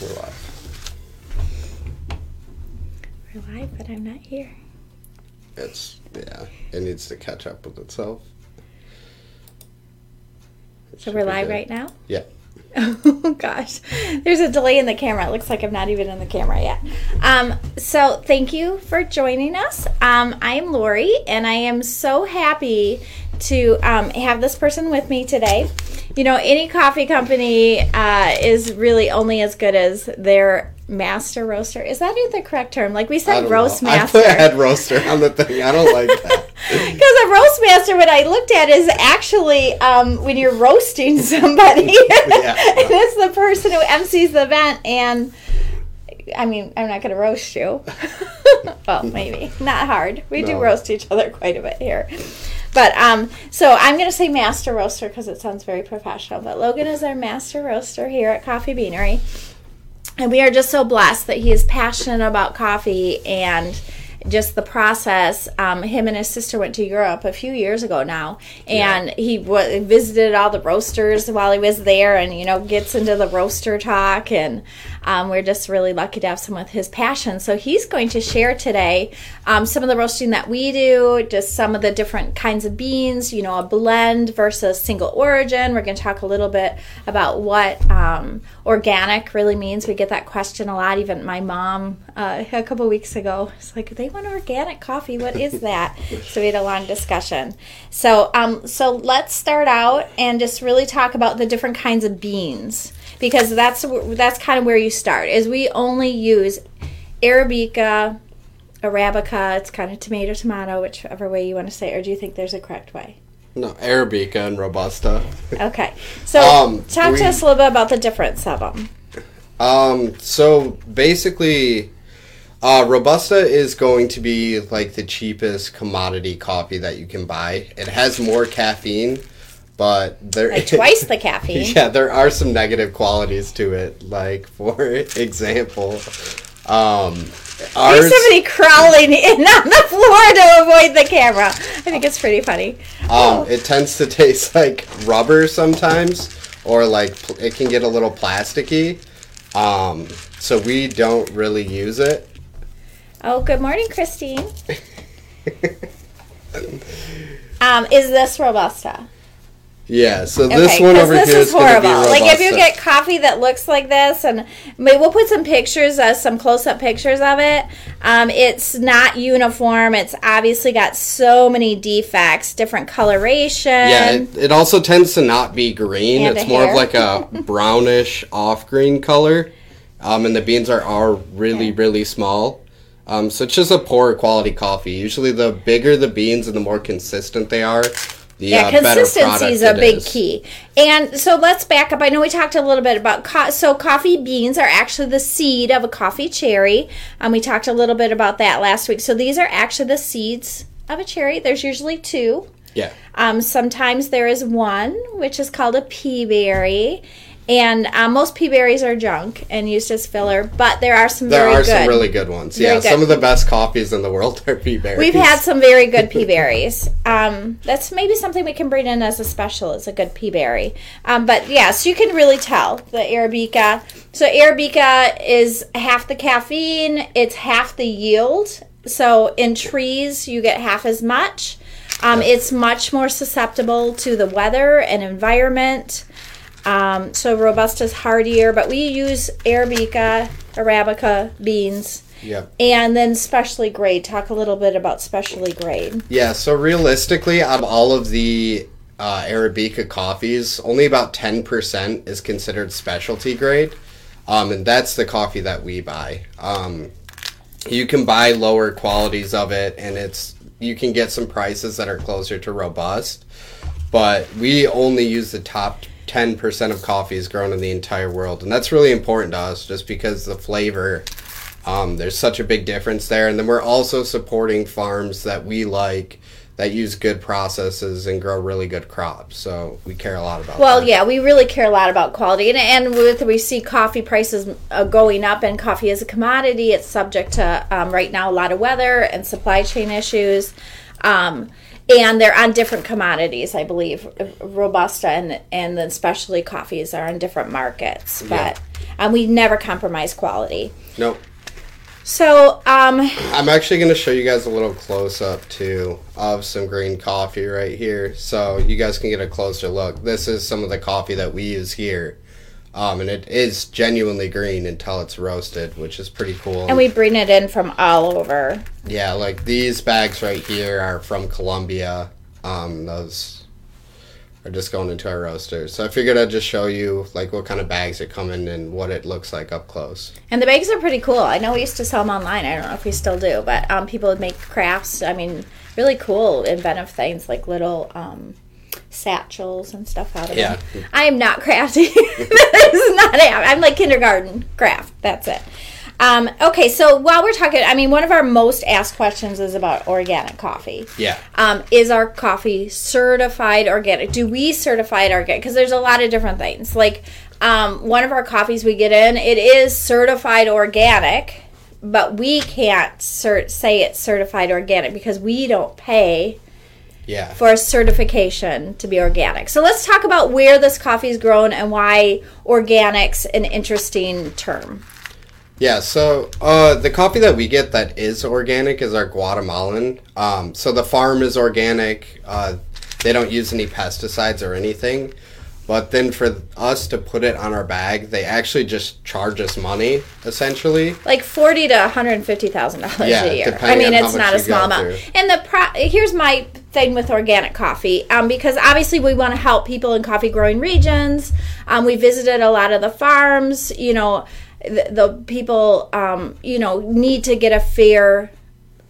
We're live. We're live, but I'm not here. It's yeah. It needs to catch up with itself. It So we're live good. right now? Yeah. Oh gosh, there's a delay in the camera. It looks like I'm not even in the camera yet. Um, so thank you for joining us. Um, I am Lori, and I am so happy to um, have this person with me today. You know, any coffee company uh, is really only as good as their master roaster. Is that the correct term? Like we said, roast know. I master. put head roaster on the thing. I don't like that. Because a roast master, what I looked at is actually um, when you're roasting somebody, and it's the person who MCs the event. And I mean, I'm not going to roast you. well, maybe not hard. We do roast each other quite a bit here. But um, so I'm going to say master roaster because it sounds very professional. But Logan is our master roaster here at Coffee Beanery. And we are just so blessed that he is passionate about coffee and just the process. Um, him and his sister went to Europe a few years ago now, and he w- visited all the roasters while he was there, and you know gets into the roaster talk. And um, we're just really lucky to have someone with his passion. So he's going to share today um, some of the roasting that we do, just some of the different kinds of beans. You know, a blend versus single origin. We're going to talk a little bit about what um, organic really means. We get that question a lot. Even my mom uh, a couple weeks ago was like, "They want organic coffee. What is that?" so we had a long discussion. So, um, so let's start out and just really talk about the different kinds of beans because that's that's kind of where you start. Is we only use arabica, arabica. It's kind of tomato tomato, whichever way you want to say. It, or do you think there's a correct way? No, Arabica and Robusta. Okay. So Um, talk we- to us a little bit about the difference of them. Um, so basically, uh, Robusta is going to be like the cheapest commodity coffee that you can buy. It has more caffeine, but there Like twice the caffeine. yeah, there are some negative qualities to it. Like for example, um, There's somebody crawling in on the floor to avoid the camera. I think it's pretty funny. Um, it tends to taste like rubber sometimes, or like it can get a little plasticky. Um, so we don't really use it. Oh, good morning, Christine. Um, is this Robusta? Yeah, so this one 'cause over this here is is going to be horrible. Like if you get coffee that looks like this, and maybe we'll put some pictures, uh, some close-up pictures of it. Um, it's not uniform. It's obviously got so many defects, different coloration. yeah, it, it also tends to not be green. And it's more hair. of like a brownish off green color. Um, and the beans are, are really, really small. Um, so it's just a poor quality coffee. Usually, the bigger the beans and the more consistent they are, the Yeah, uh, consistency is a big is. key. And so let's back up. I know we talked a little bit about co- so coffee beans are actually the seed of a coffee cherry. Um, we talked a little bit about that last week. So these are actually the seeds of a cherry. There's usually two. Yeah. Um, sometimes there is one, which is called a pea berry. And uh, most pea berries are junk and used as filler, but there are some There very are good. some really good ones. Very yeah, good. some of the best coffees in the world are pea berries. We've had some very good pea berries. Um, that's maybe something we can bring in as a special It's a good pea berry. Um, but yeah, so you can really tell the Arabica. So Arabica is half the caffeine, it's half the yield. So in trees, you get half as much. Um, it's much more susceptible to the weather and environment. Um, so Robusta's hardier, but we use Arabica, Arabica beans. Yeah. And then specialty grade. Talk a little bit about specialty grade. Yeah, so realistically, out of all of the uh, Arabica coffees, only about 10% is considered specialty grade. Um, and that's the coffee that we buy. Um, you can buy lower qualities of it, and it's you can get some prices that are closer to robust. But we only use the top 10% of coffee is grown in the entire world. And that's really important to us just because the flavor, um, there's such a big difference there. And then we're also supporting farms that we like that use good processes and grow really good crops. So we care a lot about Well, that. yeah, we really care a lot about quality, and, and with we see coffee prices uh, going up, and coffee is a commodity. It's subject to um, right now a lot of weather and supply chain issues. Um, and they're on different commodities, I believe. Robusta and and then specialty coffees are on different markets, Yeah. but um, we never compromise quality. Nope. So, um, I'm actually going to show you guys a little close up too of some green coffee right here, so you guys can get a closer look. This is some of the coffee that we use here, um, and it is genuinely green until it's roasted, which is pretty cool. and we bring it in from all over. yeah, like these bags right here are from Colombia. Um, those are just going into our roaster. So I figured I'd just show you like what kind of bags are coming and what it looks like up close. And the bags are pretty cool. I know we used to sell them online. I don't know if we still do, but um, people would make crafts. I mean, really cool, inventive things like little um, satchels and stuff out of Yeah. them. I am not crafty. this is not it. I'm like kindergarten craft. That's it. Um, okay, so while we're talking, I mean, one of our most asked questions is about organic coffee. Yeah. Um, is our coffee certified organic? Do we certify it organic? Because there's a lot of different things. Like um, one of our coffees we get in, it is certified organic, but we can't cert- say it's certified organic because we don't pay Yeah. for a certification to be organic. So let's talk about where this coffee is grown and why organic's an interesting term. Yeah, so uh, the coffee that we get that is organic is our Guatemalan. Um, so the farm is organic. Uh, they don't use any pesticides or anything. But then for us to put it on our bag, they actually just charge us money, essentially. like forty to one hundred fifty thousand dollars Yeah, a year. I mean, it's not a small amount. through. And the pro- here's my thing with organic coffee, um, because obviously we want to help people in coffee growing regions. Um, we visited a lot of the farms. You know, the, the people, um, you know, need to get a fair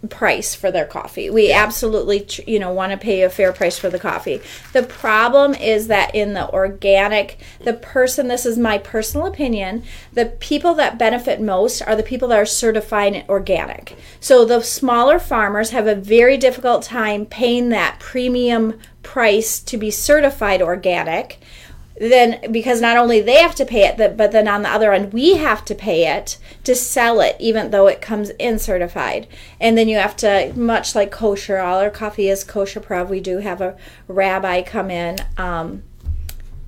price for their coffee. We absolutely, you know, want to pay a fair price for the coffee. The problem is that in the organic, the person, this is my personal opinion, the people that benefit most are the people that are certified organic. So the smaller farmers have a very difficult time paying that premium price to be certified organic then because not only they have to pay it but- then on the other end we have to pay it to sell it even though it comes in certified and then you have to much like kosher all our coffee is kosher prov we do have a rabbi come in um,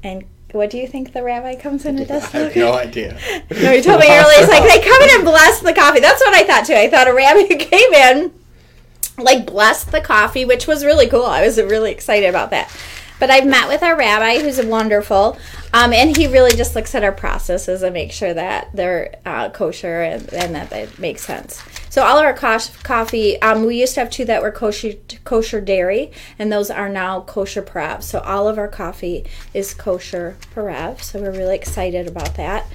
and what do you think the rabbi comes in and does I have no idea. no, you told me earlier. It's like they come in and bless the coffee. That's what I thought too. I thought a rabbi came in, like blessed the coffee, which was really cool. I was really excited about that. But I've met with our rabbi, who's wonderful, um, and he really just looks at our processes and makes sure that they're uh, kosher and, and that they make sense. So all of our co- coffee, um, we used to have two that were kosher, kosher dairy, and those are now kosher Parve. So all of our coffee is kosher Parve. So we're really excited about that.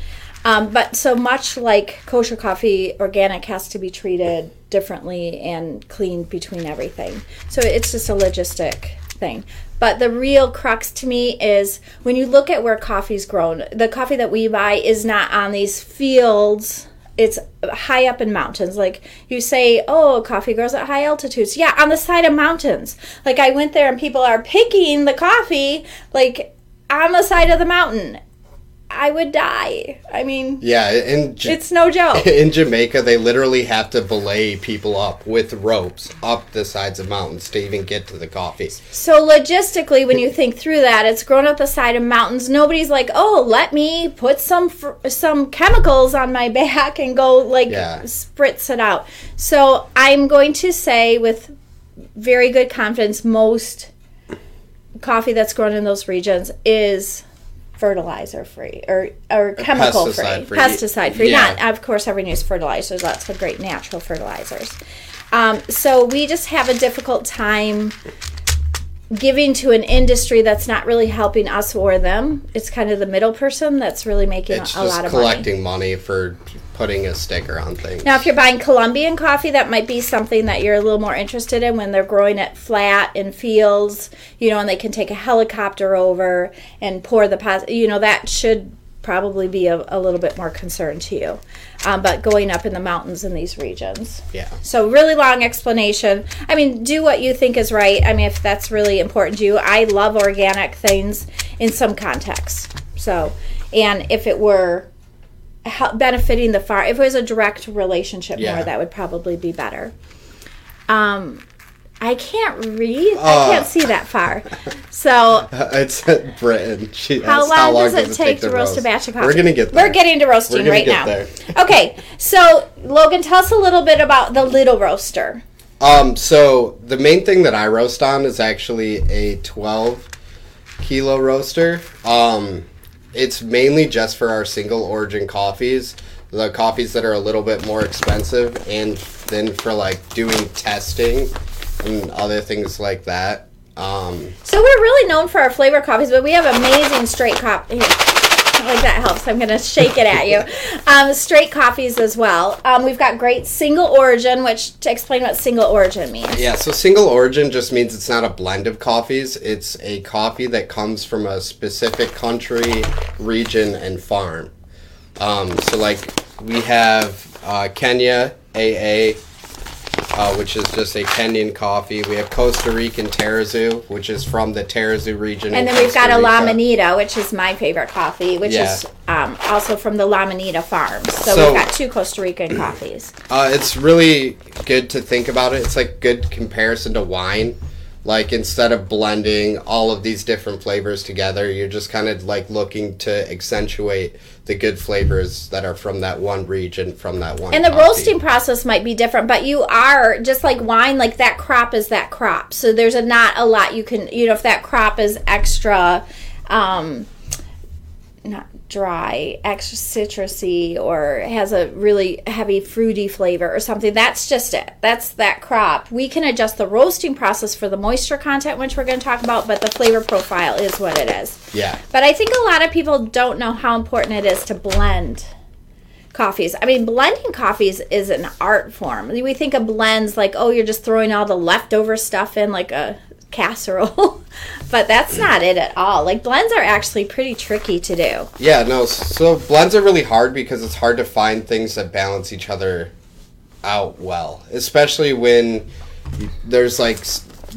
Um, but so much like kosher coffee, organic has to be treated differently and cleaned between everything. So it's just a logistic thing. But the real crux to me is when you look at where coffee's grown, the coffee that we buy is not on these fields. It's high up in mountains. Like you say, oh, coffee grows at high altitudes. Yeah, on the side of mountains. Like I went there and people are picking the coffee like on the side of the mountain. I would die. I mean, Yeah, in, Ja- it's no joke. in Jamaica, they literally have to belay people up with ropes up the sides of mountains to even get to the coffee. So logistically, when you think through that, it's grown up the side of mountains. Nobody's like, "Oh, let me put some fr- some chemicals on my back and go like Yeah. spritz it out." So I'm going to say with very good confidence, most coffee that's grown in those regions is fertilizer free or or chemical free, pesticide free. pesticide free. Yeah. Not of course everyone uses fertilizers. Lots of great natural fertilizers. Um, so we just have a difficult time giving to an industry that's not really helping us or them. It's kind of the middle person that's really making It's a, a lot of money. collecting money. for putting a sticker on things. Now, if you're buying Colombian coffee, that might be something that you're a little more interested in when they're growing it flat in fields, you know, and they can take a helicopter over and pour the pos. You know, that should probably be a, a little bit more concern to you. Um, but going up in the mountains in these regions. yeah. So really long explanation. I mean, do what you think is right. I mean, if that's really important to you. I love organic things in some contexts. So, and if it were hel- benefiting the farm, if it was a direct relationship Yeah. more, that would probably be better. Um, I can't read. I Oh. can't see that far. So, it's Britain. She, how that's long, does it take to roast a batch of coffee? We're gonna get there. We're getting to roasting right now. there. Okay, so Logan, tell us a little bit about the little roaster. Um, so the main thing that I roast on is actually a 12 kilo roaster. Um, it's mainly just for our single origin coffees, the coffees that are a little bit more expensive, and then for like doing testing and other things like that. Um, So we're really known for our flavor coffees, but we have amazing straight coffee. Like that helps. I'm gonna shake it at you. Um, straight coffees as well. Um, we've got great single origin, which to explain what single origin means. Yeah, so single origin just means it's not a blend of coffees. It's a coffee that comes from a specific country, region, and farm. Um, so, like, we have uh, Kenya AA, uh, which is just a Kenyan coffee. We have Costa Rican Tarrazú, which is from the Tarrazú region. And then we've got a Costa La Minita, which is my favorite coffee, which Yeah. is um, also from the La Minita farms. So, So- we've got two Costa Rican coffees. Uh, it's really good to think about it. It's like good comparison to wine. Like instead of blending all of these different flavors together, you're just kind of like looking to accentuate the good flavors that are from that one region, from that one. And the coffee. roasting process might be different, but you are just like wine, like that crop is that crop. So there's a not a lot you can, you know, if that crop is extra, um, not dry, extra citrusy, or has a really heavy fruity flavor or something. That's just it. That's that crop. We can adjust the roasting process for the moisture content, which we're going to talk about, but the flavor profile is what it is. Yeah. But I think a lot of people don't know how important it is to blend coffees. I mean, blending coffees is an art form. We think of blends like, oh, you're just throwing all the leftover stuff in like a casserole. but that's not it at all. Like blends are actually pretty tricky to do. Yeah, no. So blends are really hard because it's hard to find things that balance each other out well, especially when there's like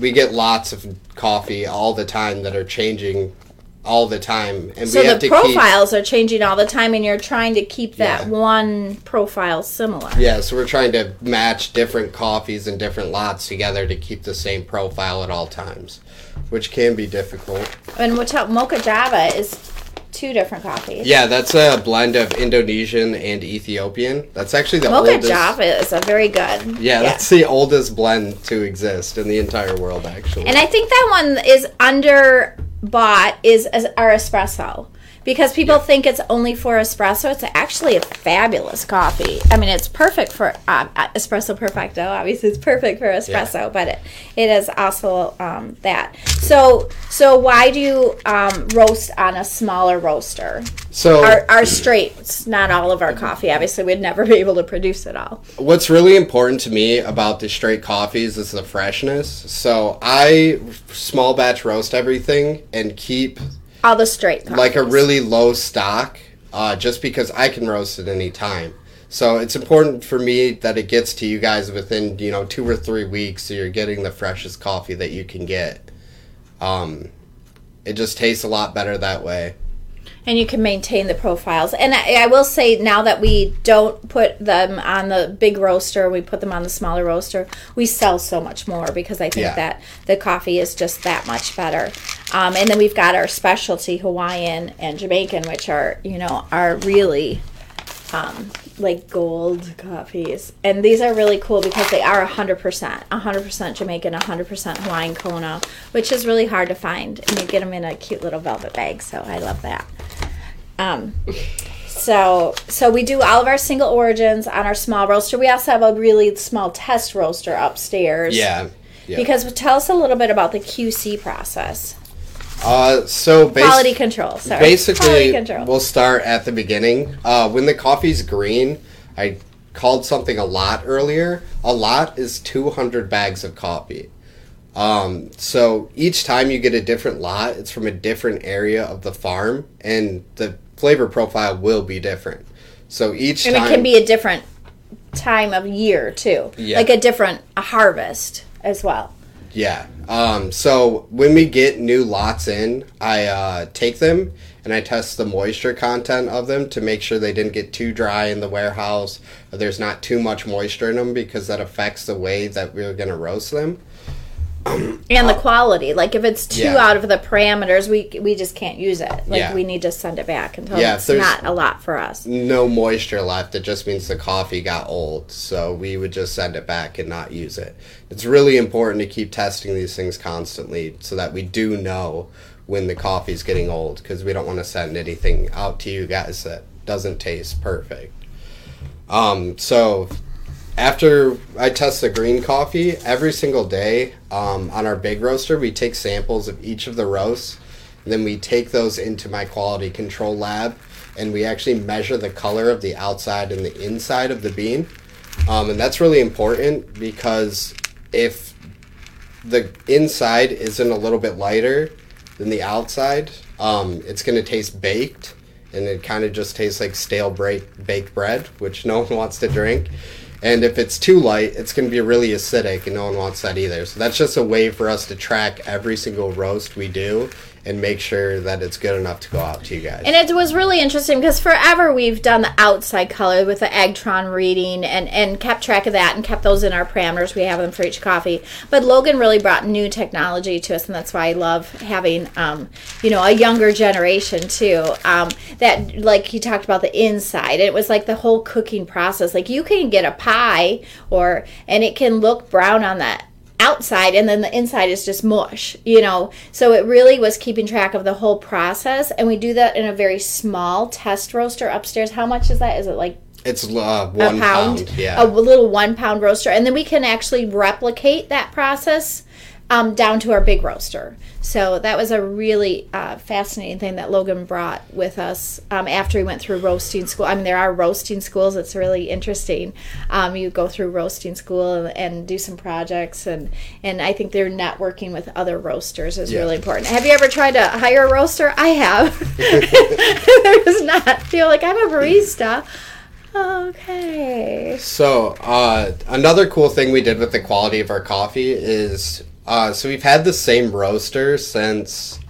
we get lots of coffee all the time that are changing all the time, and So we have the to keep profiles are changing all the time and you're trying to keep that Yeah. one profile similar. Yeah, so we're trying to match different coffees and different lots together to keep the same profile at all times, which can be difficult. And what's up, Mocha Java is two different coffees. Yeah, that's a blend of Indonesian and Ethiopian. That's actually the Mocha oldest. Java is a very good. Yeah, that's the oldest blend to exist in the entire world, actually. And I think that one is under bought is our espresso because people think it's only for espresso. It's actually a fabulous coffee. I mean, it's perfect for um, uh, espresso perfecto. Obviously, it's perfect for espresso, but it, it is also um, that. So, so why do you um, roast on a smaller roaster? so, Our, our straights, not all of our coffee. Obviously, we'd never be able to produce it all. what's really important to me about the straight coffees is the freshness. So, I small batch roast everything and keep All the straight like a really low stock uh, just because I can roast at any time. So it's important for me that it gets to you guys within you know two or three weeks, so you're getting the freshest coffee that you can get. Um, it just tastes a lot better that way. And you can maintain the profiles. And I, I will say now that we don't put them on the big roaster, we put them on the smaller roaster. We sell so much more because I think Yeah. that the coffee is just that much better. Um, and then we've got our specialty Hawaiian and Jamaican, which are you know are really um, like gold coffees. And these are really cool because they are 100%, 100% Jamaican, 100% Hawaiian Kona, which is really hard to find. And you get them in a cute little velvet bag, so I love that. Um, so so we do all of our single origins on our small roaster. We also have a really small test roaster upstairs. Yeah. yeah. Because tell us a little bit about the QC process. uh, so bas- Quality control. Sorry. Quality basically, control. we'll start at the beginning. Uh, when the coffee's green, I called something a lot earlier. A lot is 200 bags of coffee. Um, so each time you get a different lot, it's from a different area of the farm, and the flavor profile will be different. So each and time, it can be a different time of year too. Yeah. Like a different a harvest as well. Yeah. Um, so when we get new lots in, I uh, take them and I test the moisture content of them to make sure they didn't get too dry in the warehouse or there's not too much moisture in them because that affects the way that we're going to roast them. And the quality. Like if it's too Yeah. out of the parameters, we we just can't use it. Like Yeah. we need to send it back until Yeah, it's there's- not a lot for us. no moisture left. It just means the coffee got old. So we would just send it back and not use it. It's really important to keep testing these things constantly so that we do know when the coffee's getting old because we don't want to send anything out to you guys that doesn't taste perfect. Um, so after I test the green coffee every single day um, on our big roaster, we take samples of each of the roasts. Then we take those into my quality control lab, and we actually measure the color of the outside and the inside of the bean. Um, and that's really important because if the inside isn't a little bit lighter than the outside, um, it's going to taste baked, and it kind of just tastes like stale break, baked bread, which no one wants to drink. And if it's too light, it's going to be really acidic, and no one wants that either. So that's just a way for us to track every single roast we do and make sure that it's good enough to go out to you guys. And it was really interesting because forever we've done the outside color with the Agtron reading and, and kept track of that and kept those in our parameters. We have them for each coffee. But Logan really brought new technology to us, and that's why I love having, um, you know, a younger generation too. Um, that, like he talked about the inside, it was like the whole cooking process. Like you can get a pie or, and it can look brown on that outside and then the inside is just mush you know so it really was keeping track of the whole process and we do that in a very small test roaster upstairs how much is that is it like it's uh, a one pound, pound. Yeah. a little one pound roaster and then we can actually replicate that process um, down to our big roaster. So that was a really uh, fascinating thing that logan brought with us um, after he went through roasting school. I mean there are roasting schools. It's really interesting. Um, you go through roasting school and, and do some projects and and i think they're networking with other roasters is Yeah. really important. Have you ever tried to hire a roaster? I have. There does not feel like i'm a barista. Okay. So, uh, another cool thing we did with the quality of our coffee is uh, so we've had the same roaster since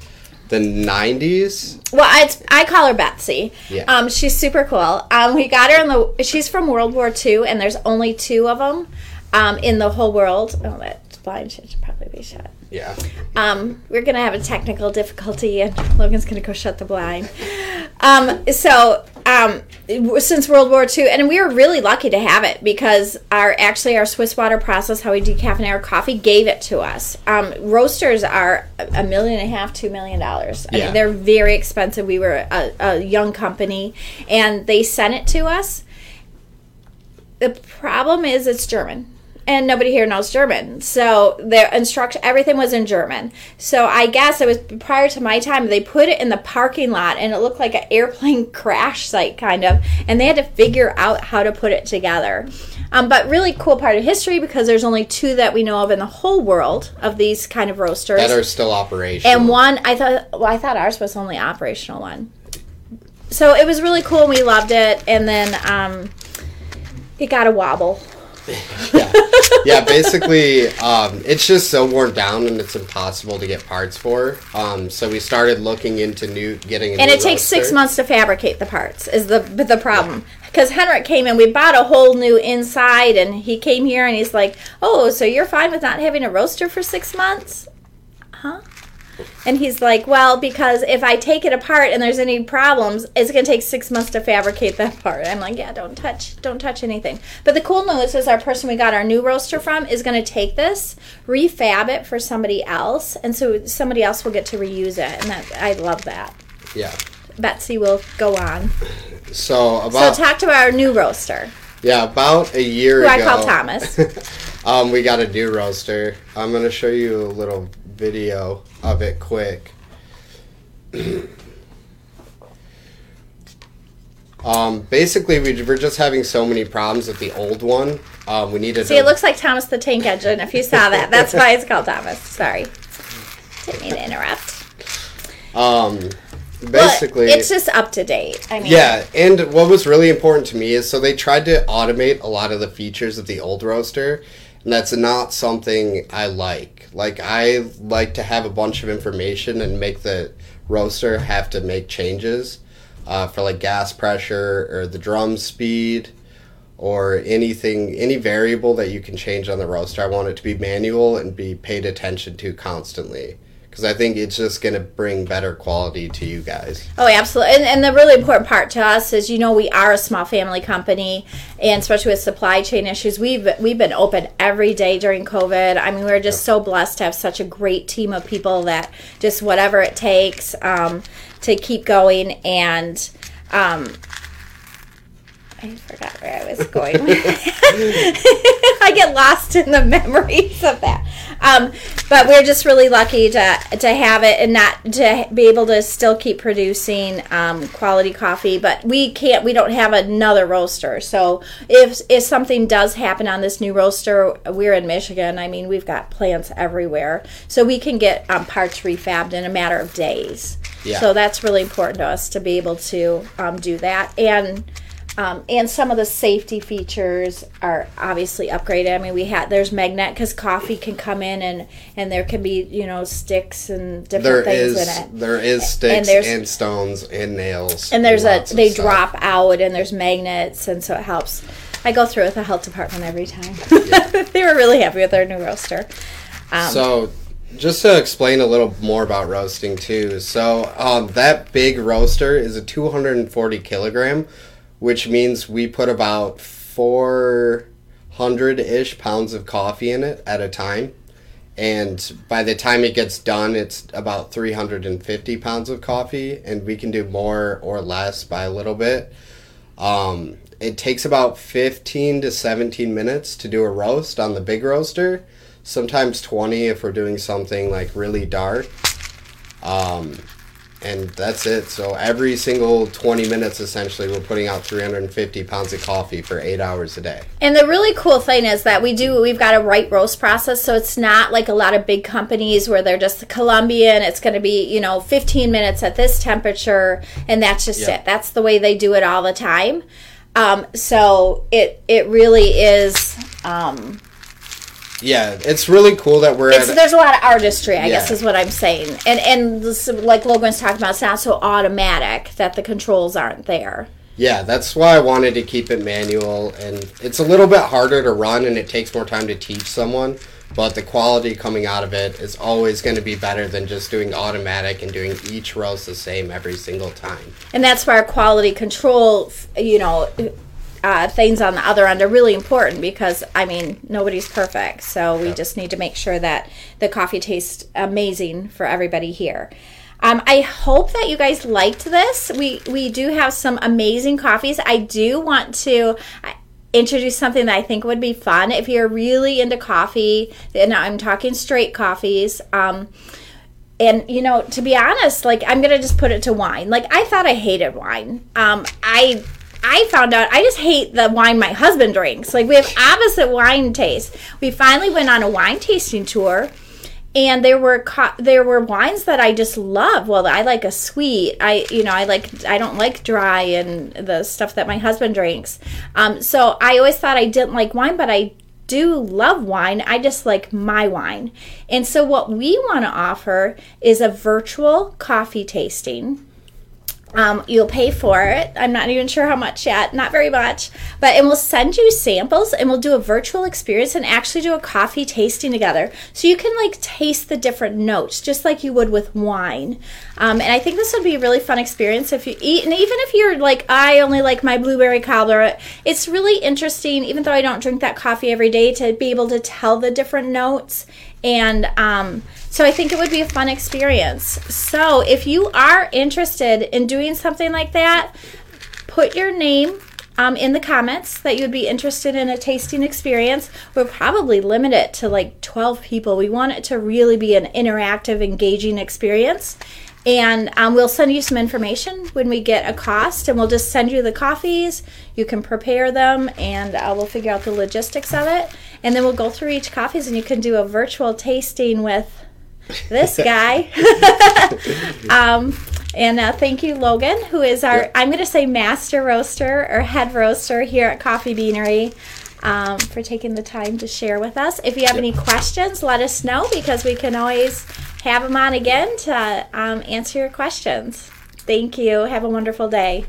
the 90s. Well, it's I call her Betsy. Yeah. Um, she's super cool. Um, we got her in the. She's from World War II, and there's only two of them, um, in the whole world. Oh, that blind should probably be shut. Yeah. Um, we're gonna have a technical difficulty, and Logan's gonna go shut the blind. Um, so um, since World War II, and we were really lucky to have it because our actually our Swiss water process, how we decaffeinate our coffee, gave it to us. Um, roasters are a million and a half, two million dollars. I Yeah. mean, they're very expensive. We were a, a young company, and they sent it to us. The problem is it's German. And nobody here knows German. So their instruction everything was in German. So I guess it was prior to my time they put it in the parking lot and it looked like an airplane crash site kind of and they had to figure out how to put it together. Um, but really cool part of history because there's only two that we know of in the whole world of these kind of roasters. That are still operational. And one, I thought, well, I thought ours was the only operational one. So it was really cool. and We loved it, and then um, it got a wobble. Yeah. yeah, basically, um, it's just so worn down and it's impossible to get parts for. Um, so we started looking into new getting. A And new it takes six months to fabricate the parts. Is the the problem? Because Henrik came in, we bought a whole new inside, and he came here and he's like, "Oh, so you're fine with not having a roaster for six months?" Huh? And he's like, well, because if I take it apart and there's any problems, it's going to take six months to fabricate that part. I'm like, yeah, don't touch, don't touch anything. But the cool news is our person we got our new roaster from is going to take this, refab it for somebody else, and so somebody else will get to reuse it. And that I love that. Yeah. Betsy will go on. So about So talk to our new roaster, yeah about a year ago. who I call Thomas. um, we got a new roaster. I'm gonna show you a little video of it quick. um, basically, we were just having so many problems with the old one. Um, we needed. See, to, it looks like Thomas the Tank Engine. If you saw that, that's why it's called Thomas. Sorry, didn't mean to interrupt. Um, basically, it's just up to date. I mean, Yeah, and what was really important to me is so they tried to automate a lot of the features of the old roaster, and that's not something I like. Like I like to have a bunch of information and make the roaster have to make changes uh, for like gas pressure or the drum speed or anything, any variable that you can change on the roaster. I want it to be manual and be paid attention to constantly because I think it's just going to bring better quality to you guys. Oh, absolutely. And, and the really important part to us is, you know, we are a small family company, and especially with supply chain issues, we've we've been open every day during COVID. I mean, we're just so blessed to have such a great team of people that just whatever it takes um, to keep going and. Um, I forgot where I was going. I get lost in the memories of that. Um, but we're just really lucky to to have it and not to be able to still keep producing um, quality coffee. But we can't. We don't have another roaster. So if if something does happen on this new roaster, we're in Michigan. I mean, we've got plants everywhere, so we can get um, parts refabbed in a matter of days. Yeah. So that's really important to us to be able to um, do that and um, and some of the safety features are obviously upgraded. I mean, we had there's magnet because coffee can come in and and there can be you know sticks and different there things is, in it. There is sticks and, and stones and nails. And there's and a they drop out and there's magnets and so it helps. I go through with the health department every time. Yeah. they were really happy with our new roaster. Um, so just to explain a little more about roasting too so um, that big roaster is a 240 kilogram which means we put about 400 ish pounds of coffee in it at a time. And by the time it gets done, it's about 350 pounds of coffee, and we can do more or less by a little bit. Um, it takes about 15 to 17 minutes to do a roast on the big roaster, sometimes 20 if we're doing something like really dark. Um, and that's it. So every single 20 minutes, essentially, we're putting out 350 pounds of coffee for eight hours a day. And the really cool thing is that we do, we've got a right roast process. So it's not like a lot of big companies where they're just Colombian. It's going to be, you know, 15 minutes at this temperature, and that's just yep. it. That's the way they do it all the time. Um, so it, it really is. Um, yeah, it's really cool that we're. It's, at, there's a lot of artistry, I yeah. guess, is what I'm saying, and and this, like Logan's talking about, it's not so automatic that the controls aren't there. Yeah, that's why I wanted to keep it manual, and it's a little bit harder to run, and it takes more time to teach someone. But the quality coming out of it is always going to be better than just doing automatic and doing each roast the same every single time. And that's why our quality control, you know, uh, things on the other end are really important because I mean nobody's perfect, so we just need to make sure that the coffee tastes amazing for everybody here. Um, I hope that you guys liked this. We we do have some amazing coffees. I do want to uh, introduce something that I think would be fun if you're really into coffee. And I'm talking straight coffees. Um, and you know, to be honest, like I'm gonna just put it to wine. Like I thought I hated wine. Um, I I found out I just hate the wine my husband drinks. Like we have opposite wine tastes. We finally went on a wine tasting tour and there were co- there were wines that I just love. Well, I like a sweet. I you know I like I don't like dry and the stuff that my husband drinks. Um, so I always thought I didn't like wine, but I do love wine. I just like my wine. And so what we want to offer is a virtual coffee tasting um, you'll pay for it. I'm not even sure how much yet, not very much. But and we'll send you samples and we'll do a virtual experience and actually do a coffee tasting together. So you can like taste the different notes just like you would with wine. Um, and I think this would be a really fun experience if you eat. And even if you're like, I only like my blueberry cobbler, it's really interesting, even though I don't drink that coffee every day, to be able to tell the different notes and um, so I think it would be a fun experience. So if you are interested in doing something like that, put your name um, in the comments that you would be interested in a tasting experience. We'll probably limit it to like 12 people. We want it to really be an interactive, engaging experience. And um, we'll send you some information when we get a cost, and we'll just send you the coffees. You can prepare them, and uh, we'll figure out the logistics of it and then we'll go through each coffees and you can do a virtual tasting with this guy. um, and uh, thank you, Logan, who is our, yep. I'm going to say master roaster or head roaster here at Coffee Beanery. Um, for taking the time to share with us. If you have yep. any questions, let us know because we can always have them on again to um, answer your questions. Thank you. Have a wonderful day.